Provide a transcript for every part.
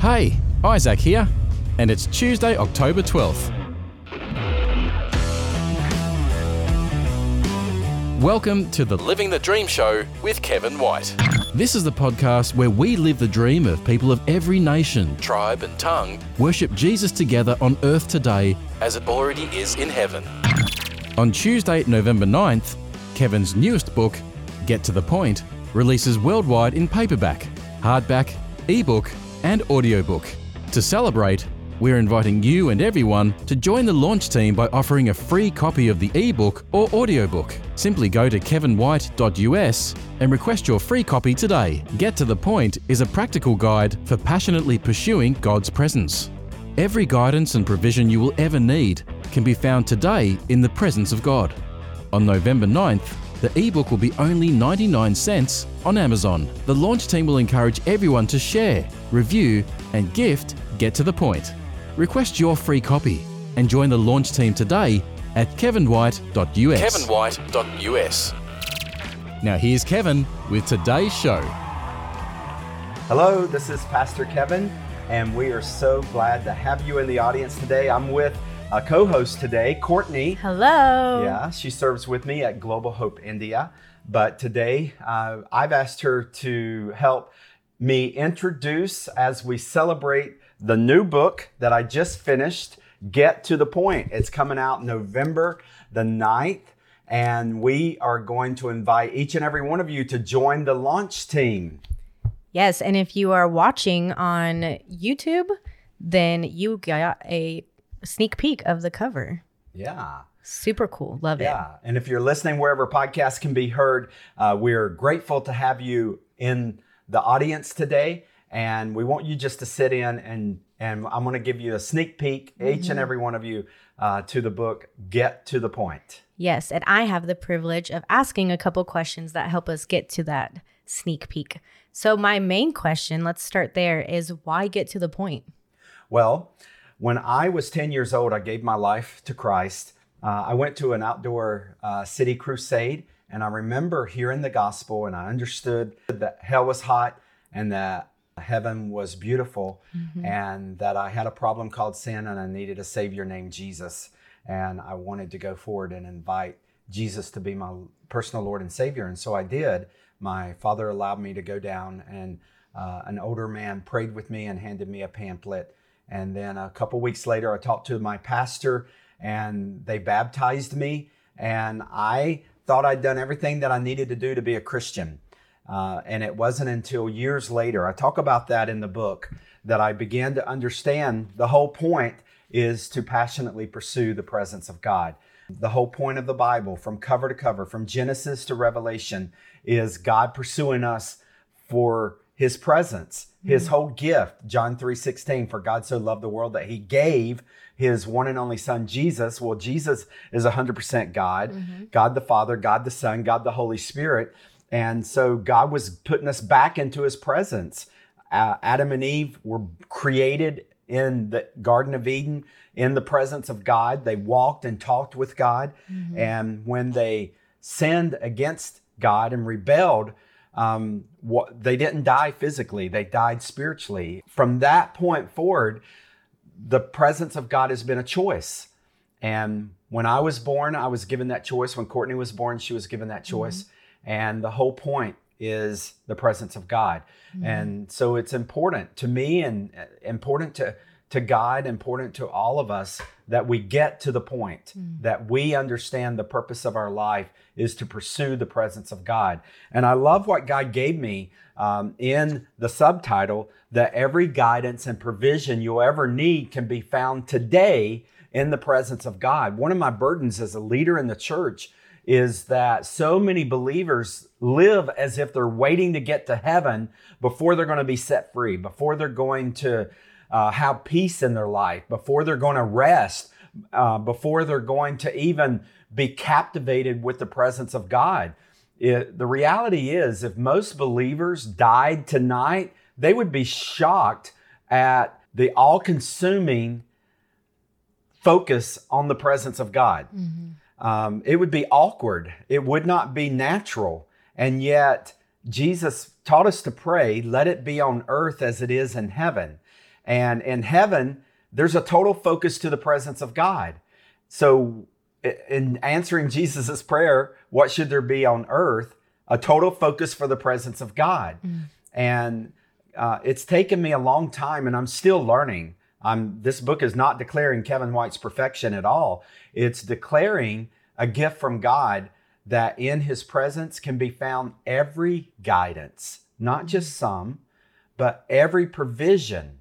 Hey, Isaac here, and it's Tuesday, October 12th. Welcome to the Living the Dream Show with Kevin White. This is the podcast where we live the dream of people of every nation, tribe, and tongue worship Jesus together on earth today as it already is in heaven. On Tuesday, November 9th, Kevin's newest book, Get to the Point, releases worldwide in paperback, hardback, ebook, and audiobook. To celebrate, we're inviting you and everyone to join the launch team by offering a free copy of the ebook or audiobook. Simply go to kevinwhite.us and request your free copy today. Get to the Point is a practical guide for passionately pursuing God's presence. Every guidance and provision you will ever need can be found today in the presence of God. On November 9th, the ebook will be only 99 cents on Amazon. The launch team will encourage everyone to share, review, and gift Get to the Point. Request your free copy and join the launch team today at kevinwhite.us. kevinwhite.us. Now here's Kevin with today's show. Hello, this is Pastor Kevin, and we are so glad to have you in the audience today. I'm with a co host today, Courtney. Hello. Yeah, she serves with me at Global Hope India. But today, uh, I've asked her to help me introduce as we celebrate the new book that I just finished, Get to the Point. It's coming out November the 9th. And we are going to invite each and every one of you to join the launch team. Yes. And if you are watching on YouTube, then you got a sneak peek of the cover. Yeah. Super cool. Love yeah. it. Yeah. And if you're listening wherever podcasts can be heard, uh, we're grateful to have you in the audience today. And we want you just to sit in and and I'm going to give you a sneak peek, mm-hmm. each and every one of you, uh, to the book Get to the Point. Yes, and I have the privilege of asking a couple questions that help us get to that sneak peek. So my main question, let's start there, is why get to the point? Well, when I was 10 years old, I gave my life to Christ. Uh, I went to an outdoor uh, city crusade, and I remember hearing the gospel, and I understood that hell was hot and that heaven was beautiful, mm-hmm. and that I had a problem called sin, and I needed a Savior named Jesus. And I wanted to go forward and invite Jesus to be my personal Lord and Savior. And so I did. My father allowed me to go down, and uh, an older man prayed with me and handed me a pamphlet and then a couple weeks later, I talked to my pastor and they baptized me. And I thought I'd done everything that I needed to do to be a Christian. Uh, and it wasn't until years later, I talk about that in the book, that I began to understand the whole point is to passionately pursue the presence of God. The whole point of the Bible, from cover to cover, from Genesis to Revelation, is God pursuing us for his presence, his mm-hmm. whole gift. John 3:16 for God so loved the world that he gave his one and only son Jesus. Well, Jesus is 100% God, mm-hmm. God the Father, God the Son, God the Holy Spirit. And so God was putting us back into his presence. Uh, Adam and Eve were created in the Garden of Eden in the presence of God. They walked and talked with God. Mm-hmm. And when they sinned against God and rebelled, um, what, they didn't die physically, they died spiritually. From that point forward, the presence of God has been a choice. And when I was born, I was given that choice. When Courtney was born, she was given that choice. Mm-hmm. And the whole point is the presence of God. Mm-hmm. And so it's important to me and uh, important to to God, important to all of us that we get to the point mm. that we understand the purpose of our life is to pursue the presence of God. And I love what God gave me um, in the subtitle that every guidance and provision you'll ever need can be found today in the presence of God. One of my burdens as a leader in the church is that so many believers live as if they're waiting to get to heaven before they're going to be set free, before they're going to uh, have peace in their life, before they're going to rest, uh, before they're going to even be captivated with the presence of God. It, the reality is, if most believers died tonight, they would be shocked at the all consuming focus on the presence of God. Mm-hmm. Um, it would be awkward, it would not be natural. And yet, Jesus taught us to pray, let it be on earth as it is in heaven. And in heaven, there's a total focus to the presence of God. So, in answering Jesus' prayer, what should there be on earth? A total focus for the presence of God. Mm. And uh, it's taken me a long time, and I'm still learning. I'm, this book is not declaring Kevin White's perfection at all. It's declaring a gift from God that in his presence can be found every guidance, not just some, but every provision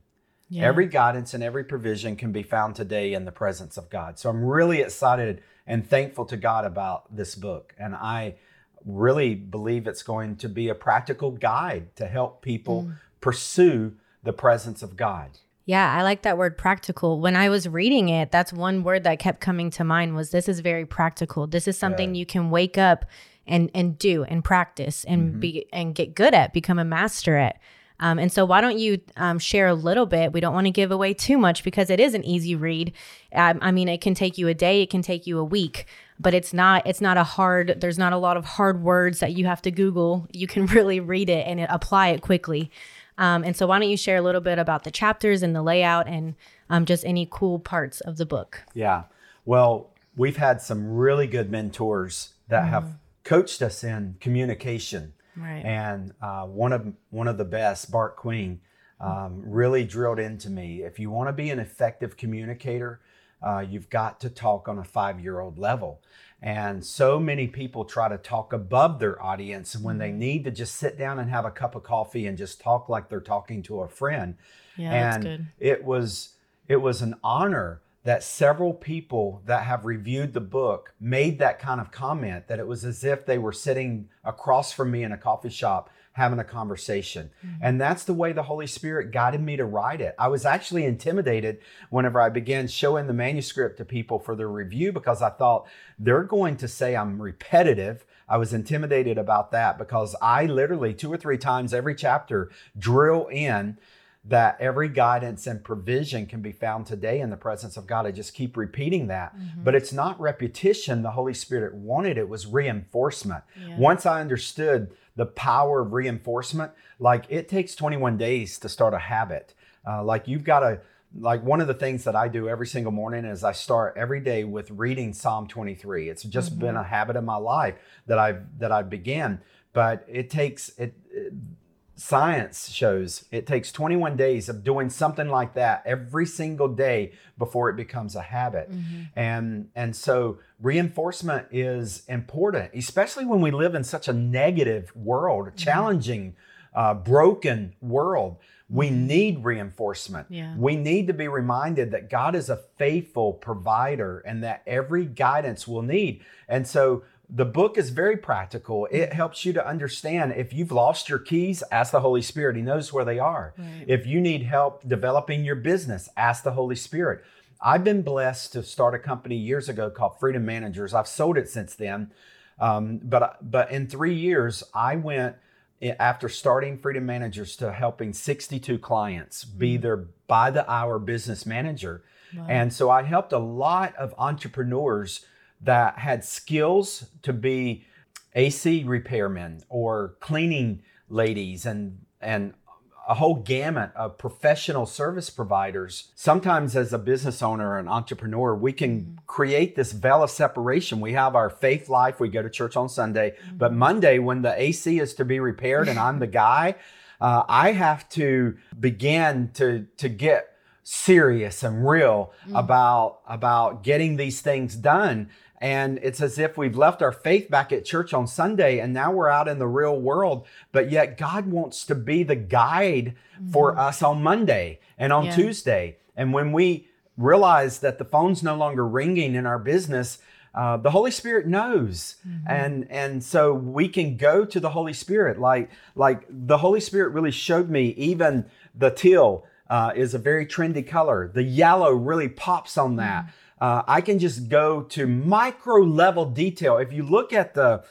yeah. Every guidance and every provision can be found today in the presence of God. So I'm really excited and thankful to God about this book. And I really believe it's going to be a practical guide to help people mm. pursue the presence of God. Yeah, I like that word practical. When I was reading it, that's one word that kept coming to mind was this is very practical. This is something yeah. you can wake up and and do and practice and mm-hmm. be and get good at, become a master at. Um, and so, why don't you um, share a little bit? We don't want to give away too much because it is an easy read. Um, I mean, it can take you a day, it can take you a week, but it's not. It's not a hard. There's not a lot of hard words that you have to Google. You can really read it and apply it quickly. Um, and so, why don't you share a little bit about the chapters and the layout and um, just any cool parts of the book? Yeah. Well, we've had some really good mentors that mm. have coached us in communication Right. And uh, one of one of the best, Bart Queen, um, really drilled into me. If you want to be an effective communicator, uh, you've got to talk on a five year old level. And so many people try to talk above their audience when they mm-hmm. need to just sit down and have a cup of coffee and just talk like they're talking to a friend. Yeah, and that's good. it was it was an honor that several people that have reviewed the book made that kind of comment that it was as if they were sitting across from me in a coffee shop having a conversation. Mm-hmm. And that's the way the Holy Spirit guided me to write it. I was actually intimidated whenever I began showing the manuscript to people for their review because I thought they're going to say I'm repetitive. I was intimidated about that because I literally two or three times every chapter drill in that every guidance and provision can be found today in the presence of God. I just keep repeating that. Mm-hmm. But it's not repetition the Holy Spirit wanted, it was reinforcement. Yeah. Once I understood the power of reinforcement, like it takes 21 days to start a habit. Uh, like you've got to, like one of the things that I do every single morning is I start every day with reading Psalm 23. It's just mm-hmm. been a habit of my life that I've that I began. But it takes it, it science shows it takes 21 days of doing something like that every single day before it becomes a habit mm-hmm. and and so reinforcement is important especially when we live in such a negative world mm-hmm. challenging uh, broken world we mm-hmm. need reinforcement. Yeah. We need to be reminded that God is a faithful provider and that every guidance we'll need. And so the book is very practical. It helps you to understand if you've lost your keys, ask the Holy Spirit. He knows where they are. Right. If you need help developing your business, ask the Holy Spirit. I've been blessed to start a company years ago called Freedom Managers. I've sold it since then. Um, but but in three years, I went after starting Freedom Managers to helping 62 clients be mm. their by the hour business manager. Wow. And so I helped a lot of entrepreneurs that had skills to be AC repairmen or cleaning ladies and and a whole gamut of professional service providers. Sometimes, as a business owner or an entrepreneur, we can mm-hmm. create this veil of separation. We have our faith life, we go to church on Sunday, mm-hmm. but Monday, when the AC is to be repaired and I'm the guy, uh, I have to begin to, to get serious and real mm-hmm. about, about getting these things done. And it's as if we've left our faith back at church on Sunday and now we're out in the real world. But yet God wants to be the guide mm-hmm. for us on Monday and on yeah. Tuesday. And when we realize that the phone's no longer ringing in our business, uh, the Holy Spirit knows, mm-hmm. and and so we can go to the Holy Spirit. Like like the Holy Spirit really showed me even the teal uh, is a very trendy color. The yellow really pops on that. Mm-hmm uh, I can just go to micro level detail. If you look at the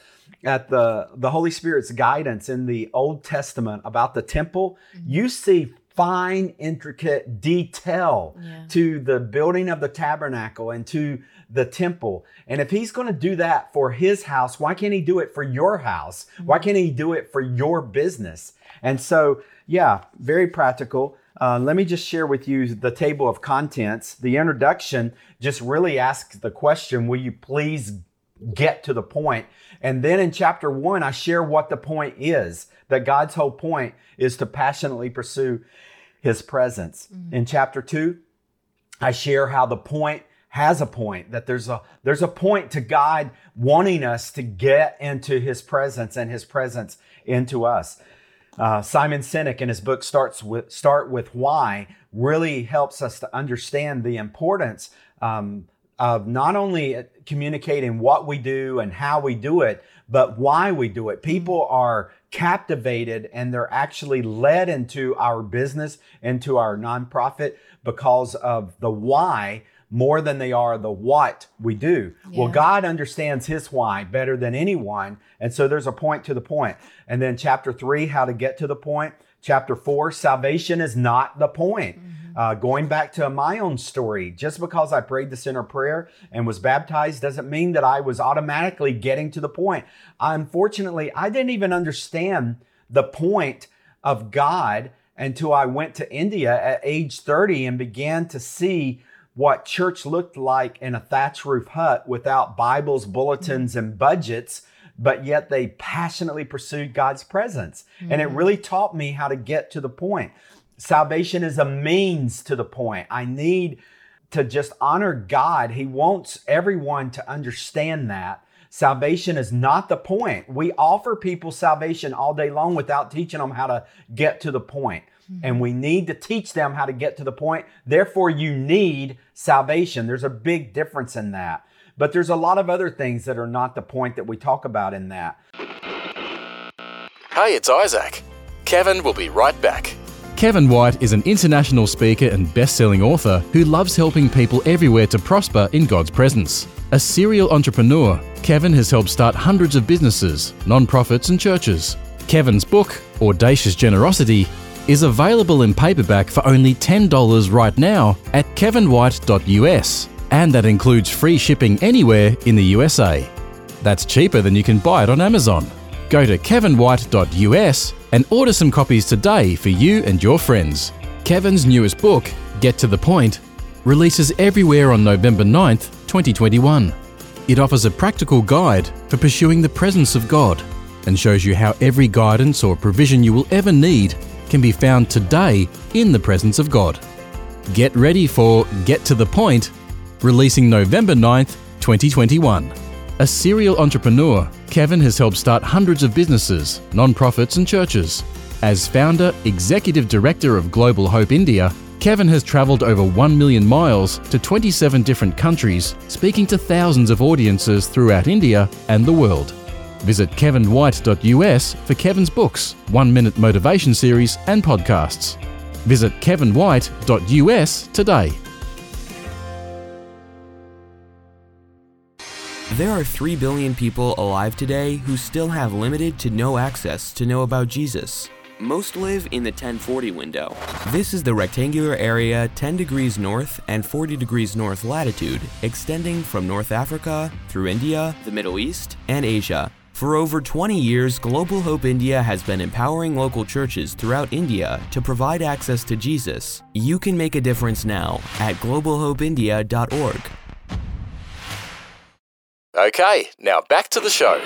at the the Holy Spirit's guidance in the Old Testament about the temple, mm-hmm. you see fine, intricate detail yeah. to the building of the tabernacle and to the temple. And if he's going to do that for his house, why can't he do it for your house? Mm-hmm. Why can't he do it for your business? And so, yeah, very practical. Uh, let me just share with you the table of contents. The introduction just really asks the question Will you please get to the point? And then in chapter one, I share what the point is that God's whole point is to passionately pursue his presence. Mm-hmm. In chapter two, I share how the point has a point that there's a there's a point to God wanting us to get into his presence and his presence into us. Uh, Simon Sinek in his book starts with start with why really helps us to understand the importance um, of not only communicating what we do and how we do it, but why we do it. People are captivated and they're actually led into our business, into our nonprofit because of the why more than they are the what we do. Yeah. Well, God understands his why better than anyone. And so there's a point to the point. And then chapter three, how to get to the point. Chapter four, salvation is not the point. Mm-hmm. Uh, going back to my own story, just because I prayed the sinner prayer and was baptized doesn't mean that I was automatically getting to the point. Unfortunately, I didn't even understand the point of God until I went to India at age 30 and began to see what church looked like in a thatch roof hut without Bibles, bulletins, and budgets, but yet they passionately pursued God's presence. Mm-hmm. And it mm-hmm. really taught me how to get to the point. Salvation is a means to the point. I need to just honor God. He wants everyone to understand that. Salvation is not the point. We offer people salvation all day long without teaching them how to get to the point. Mm-hmm. And we need to teach them how to get to the point. Therefore, you need salvation. There's a big difference in that. But there's a lot of other things that are not the point that we talk about in that. Hey, it's Isaac. Kevin will be right back. Kevin White is an international speaker and best selling author who loves helping people everywhere to prosper in God's presence. A serial entrepreneur, Kevin has helped start hundreds of businesses, non-profits, and churches. Kevin's book, Audacious Generosity, is available in paperback for only $10 right now at kevinwhite.us, and that includes free shipping anywhere in the USA. That's cheaper than you can buy it on Amazon. Go to kevinwhite.us and order some copies today for you and your friends. Kevin's newest book, Get to the Point, releases everywhere on November 9th, 2021. It offers a practical guide for pursuing the presence of God and shows you how every guidance or provision you will ever need can be found today in the presence of God. Get ready for Get to the Point, releasing November 9th, 2021. A serial entrepreneur, Kevin has helped start hundreds of businesses, non-profits, and churches. As founder, executive director of Global Hope India, Kevin has travelled over 1 million miles to 27 different countries, speaking to thousands of audiences throughout India and the world. Visit kevinwhite.us for Kevin's books, one minute motivation series, and podcasts. Visit kevinwhite.us today. There are 3 billion people alive today who still have limited to no access to know about Jesus. Most live in the 1040 window. This is the rectangular area 10 degrees north and 40 degrees north latitude, extending from North Africa through India, the Middle East, and Asia. For over 20 years, Global Hope India has been empowering local churches throughout India to provide access to Jesus. You can make a difference now at globalhopeindia.org. Okay, now back to the show.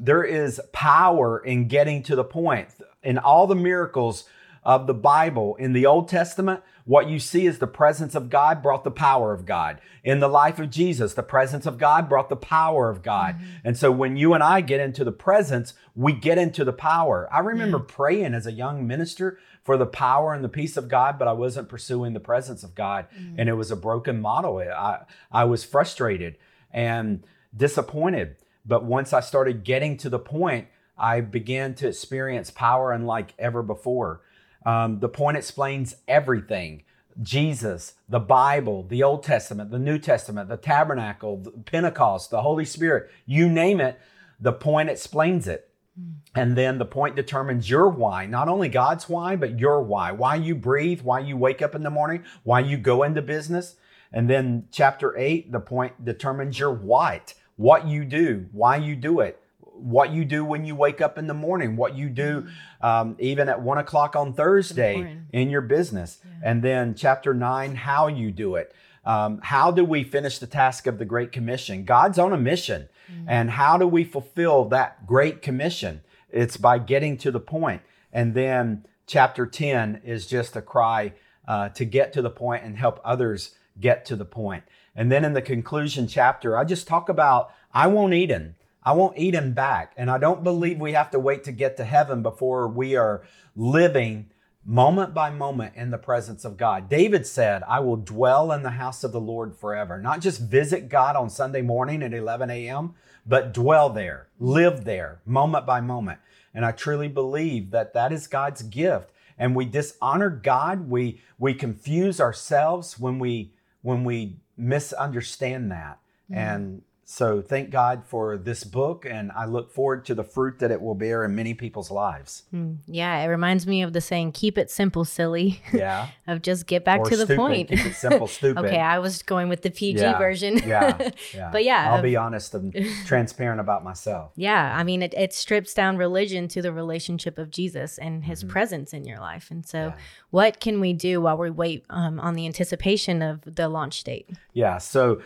There is power in getting to the point. In all the miracles of the Bible in the Old Testament, what you see is the presence of God brought the power of God. In the life of Jesus, the presence of God brought the power of God. Mm-hmm. And so when you and I get into the presence, we get into the power. I remember yeah. praying as a young minister for the power and the peace of God, but I wasn't pursuing the presence of God. Mm-hmm. And it was a broken model. I, I was frustrated and disappointed. But once I started getting to the point, I began to experience power unlike ever before. Um, the point explains everything. Jesus, the Bible, the Old Testament, the New Testament, the tabernacle, the Pentecost, the Holy Spirit, you name it, the point explains it. Mm. And then the point determines your why, not only God's why, but your why. Why you breathe, why you wake up in the morning, why you go into business. And then chapter eight, the point determines your what, what you do, why you do it, what you do when you wake up in the morning, what you do um, even at one o'clock on Thursday in your business. And then chapter nine, how you do it. Um, how do we finish the task of the Great Commission? God's on a mission. And how do we fulfill that Great Commission? It's by getting to the point. And then chapter 10 is just a cry uh, to get to the point and help others get to the point. And then in the conclusion chapter, I just talk about I won't Eden. I won't Eden back. And I don't believe we have to wait to get to heaven before we are living moment by moment in the presence of God. David said, I will dwell in the house of the Lord forever. Not just visit God on Sunday morning at 11 a.m., but dwell there, live there, moment by moment. And I truly believe that that is God's gift. And we dishonor God. We we confuse ourselves when we when we misunderstand that. Mm-hmm. And so thank God for this book, and I look forward to the fruit that it will bear in many people's lives. Mm, yeah, it reminds me of the saying, keep it simple, silly. Yeah. of just get back Or to the stupid. point. Keep it simple, stupid. okay, I was going with the PG Yeah, version. yeah, yeah. But yeah, I'll of- be honest and transparent about myself. Yeah, I mean, it, it strips down religion to the relationship of Jesus and his presence in your life. And so, Mm-hmm. Yeah. what can we do while we wait um, on the anticipation of the launch date? Yeah. So,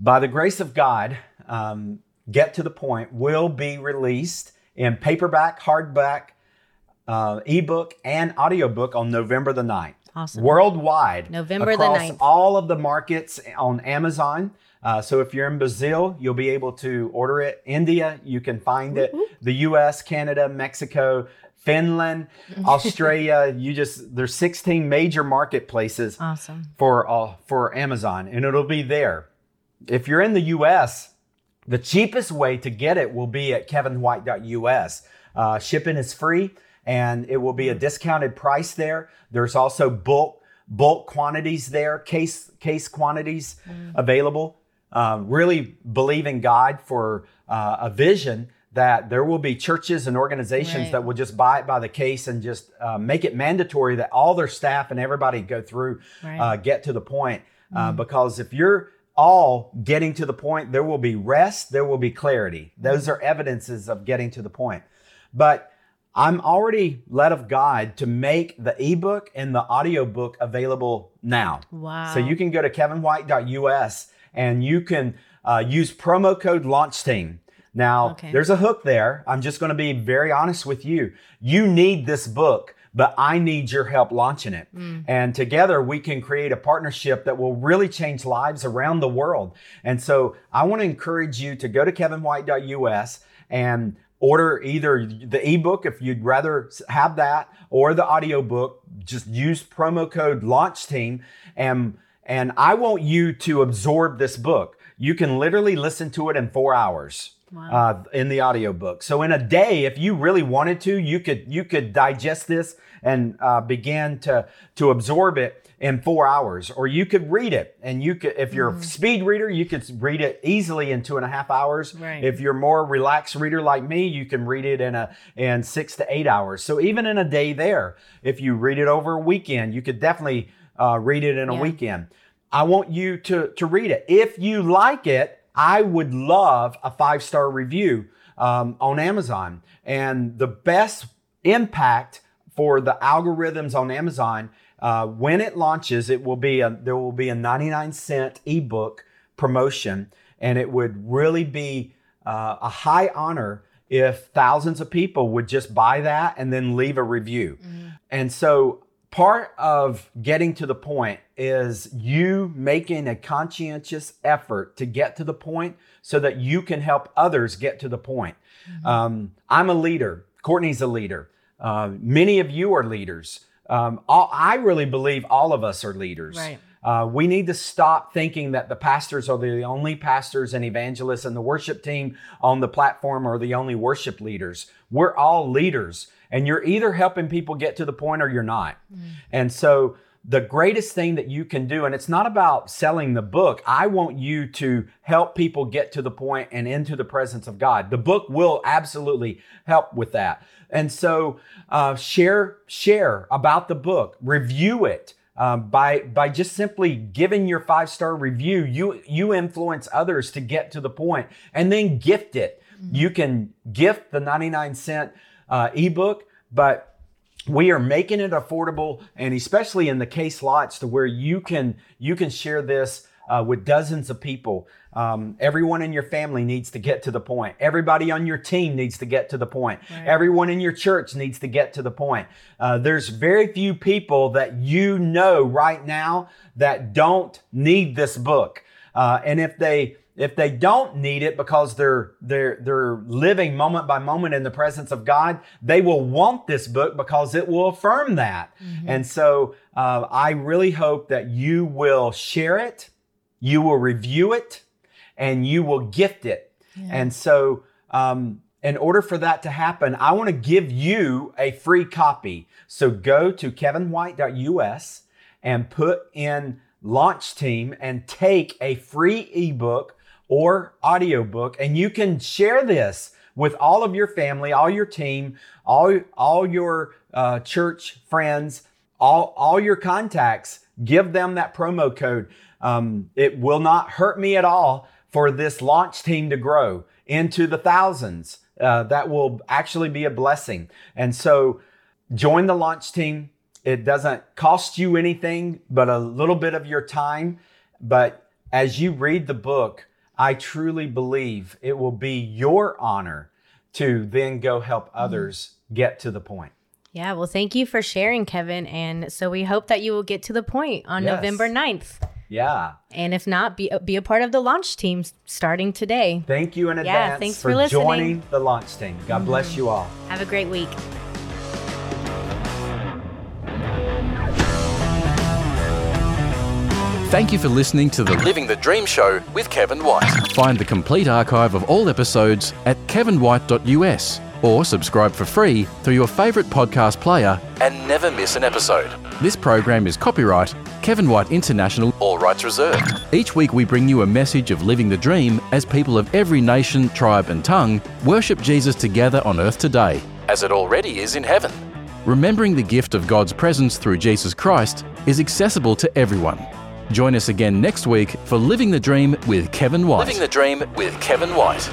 by the grace of God, um, Get to the Point will be released in paperback, hardback, uh, ebook, and audiobook on November the 9th. Awesome. Worldwide. November the across 9th. all of the markets on Amazon. Uh, so if you're in Brazil, you'll be able to order it. India, you can find it. The US, Canada, Mexico, Finland, Australia, you just there's 16 major marketplaces Awesome. for uh, for Amazon, and it'll be there. If you're in the U.S., the cheapest way to get it will be at kevinwhite.us. Uh, shipping is free, and it will be a discounted price there. There's also bulk bulk quantities there, case case quantities available. Uh, really believe in God for uh, a vision that there will be churches and organizations Right. that will just buy it by the case and just uh, make it mandatory that all their staff and everybody go through, Right. uh, get to the point. Uh, Because if you're all getting to the point, there will be rest, there will be clarity. Those are evidences of getting to the point. But I'm already led of God to make the ebook and the audiobook available now. Wow. So you can go to kevinwhite.us and you can uh, use promo code launch team. Now, Okay. there's a hook there. I'm just going to be very honest with you. You need this book, but I need your help launching it. Mm. And together we can create a partnership that will really change lives around the world. And so I want to encourage you to go to kevinwhite.us and order either the ebook if you'd rather have that or the audiobook just use promo code launch team and and i want you to absorb this book you can literally listen to it in four hours uh, in the audiobook so in a day if you really wanted to you could you could digest this and uh, begin to to absorb it in four hours or you could read it and you could if you're a speed reader you could read it easily in two and a half hours Right. if you're more relaxed reader like me, you can read it in a in six to eight hours. So even in a day there, if you read it over a weekend, you could definitely uh, read it in a Yeah. weekend. I want you to to read it. If you like it, I would love a five star review um, on Amazon. And the best impact for the algorithms on Amazon uh, when it launches, it will be a, there will be a 99 cent ebook promotion, and it would really be uh, a high honor if thousands of people would just buy that and then leave a review. And so part of getting to the point is you making a conscientious effort to get to the point so that you can help others get to the point. Um, I'm a leader. Courtney's a leader. Uh, many of you are leaders. Um, all, I really believe all of us are leaders. Right. Uh, we need to stop thinking that the pastors are the only pastors and evangelists and the worship team on the platform are the only worship leaders. We're all leaders, and you're either helping people get to the point or you're not. And so, the greatest thing that you can do, and it's not about selling the book, I want you to help people get to the point and into the presence of God. The book will absolutely help with that. And so, uh, share share about the book, review it um, by by just simply giving your five star review. You you influence others to get to the point, and then gift it. You can gift the 99 cent uh, ebook, but we are making it affordable and especially in the case lots to where you can you can share this uh, with dozens of people. Um, everyone in your family needs to get to the point. Everybody on your team needs to get to the point. Right. everyone in your church needs to get to the point. Uh, there's very few people that you know right now that don't need this book. Uh, and if they if they don't need it because they're they're they're living moment by moment in the presence of God, they will want this book because it will affirm that. Mm-hmm. And so uh, I really hope that you will share it, you will review it, and you will gift it. Yeah. And so. Um, in order for that to happen, I want to give you a free copy. So go to kevinwhite.us and put in launch team and take a free ebook or audiobook and you can share this with all of your family, all your team, all, all your uh, church friends, all, all your contacts. Give them that promo code. Um, it will not hurt me at all for this launch team to grow into the thousands. Uh, that will actually be a blessing. And so join the launch team. It doesn't cost you anything but a little bit of your time. But as you read the book, I truly believe it will be your honor to then go help mm-hmm. others get to the point. Yeah, well, thank you for sharing, Kevin. And so we hope that you will get to the point on yes. November 9th. Yeah. And if not, be, be a part of the launch team starting today. Thank you in advance yeah, thanks for, for joining the launch team. God mm-hmm. bless you all. Have a great week. Thank you for listening to the Living the Dream Show with Kevin White. Find the complete archive of all episodes at kevinwhite.us or subscribe for free through your favourite podcast player and never miss an episode. This program is copyright Kevin White International, all rights reserved. Each week we bring you a message of living the dream as people of every nation, tribe, and tongue worship Jesus together on earth today, as it already is in heaven. Remembering the gift of God's presence through Jesus Christ is accessible to everyone. Join us again next week for Living the Dream with Kevin White. Living the Dream with Kevin White.